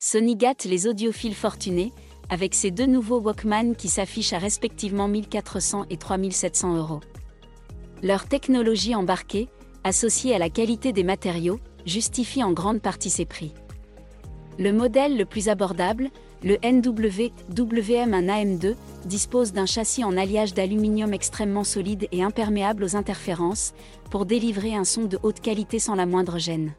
Sony gâte les audiophiles fortunés, avec ses deux nouveaux Walkman qui s'affichent à respectivement 1400 et 3700 euros. Leur technologie embarquée, associée à la qualité des matériaux, justifie en grande partie ces prix. Le modèle le plus abordable, le NW-WM1 AM2, dispose d'un châssis en alliage d'aluminium extrêmement solide et imperméable aux interférences, pour délivrer un son de haute qualité sans la moindre gêne.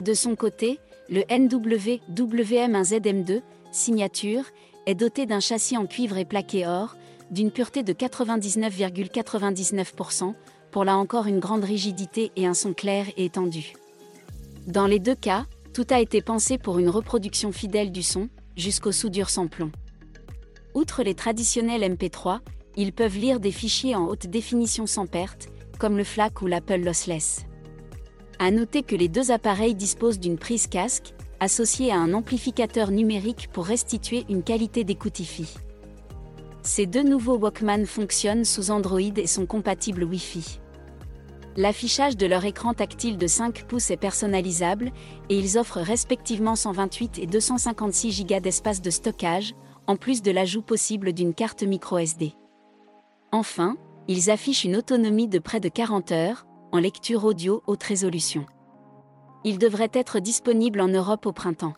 De son côté, le NW-WM1ZM2, signature, est doté d'un châssis en cuivre et plaqué or, d'une pureté de 99,99%, pour là encore une grande rigidité et un son clair et étendu. Dans les deux cas, tout a été pensé pour une reproduction fidèle du son, jusqu'aux soudures sans plomb. Outre les traditionnels MP3, ils peuvent lire des fichiers en haute définition sans perte, comme le FLAC ou l'Apple Lossless. À noter que les deux appareils disposent d'une prise casque, associée à un amplificateur numérique pour restituer une qualité d'écoute Ces deux nouveaux Walkman fonctionnent sous Android et sont compatibles Wi-Fi. L'affichage de leur écran tactile de 5 pouces est personnalisable et ils offrent respectivement 128 et 256 Go d'espace de stockage, en plus de l'ajout possible d'une carte micro SD. Enfin, ils affichent une autonomie de près de 40 heures, en lecture audio haute résolution. Ils devraient être disponibles en Europe au printemps.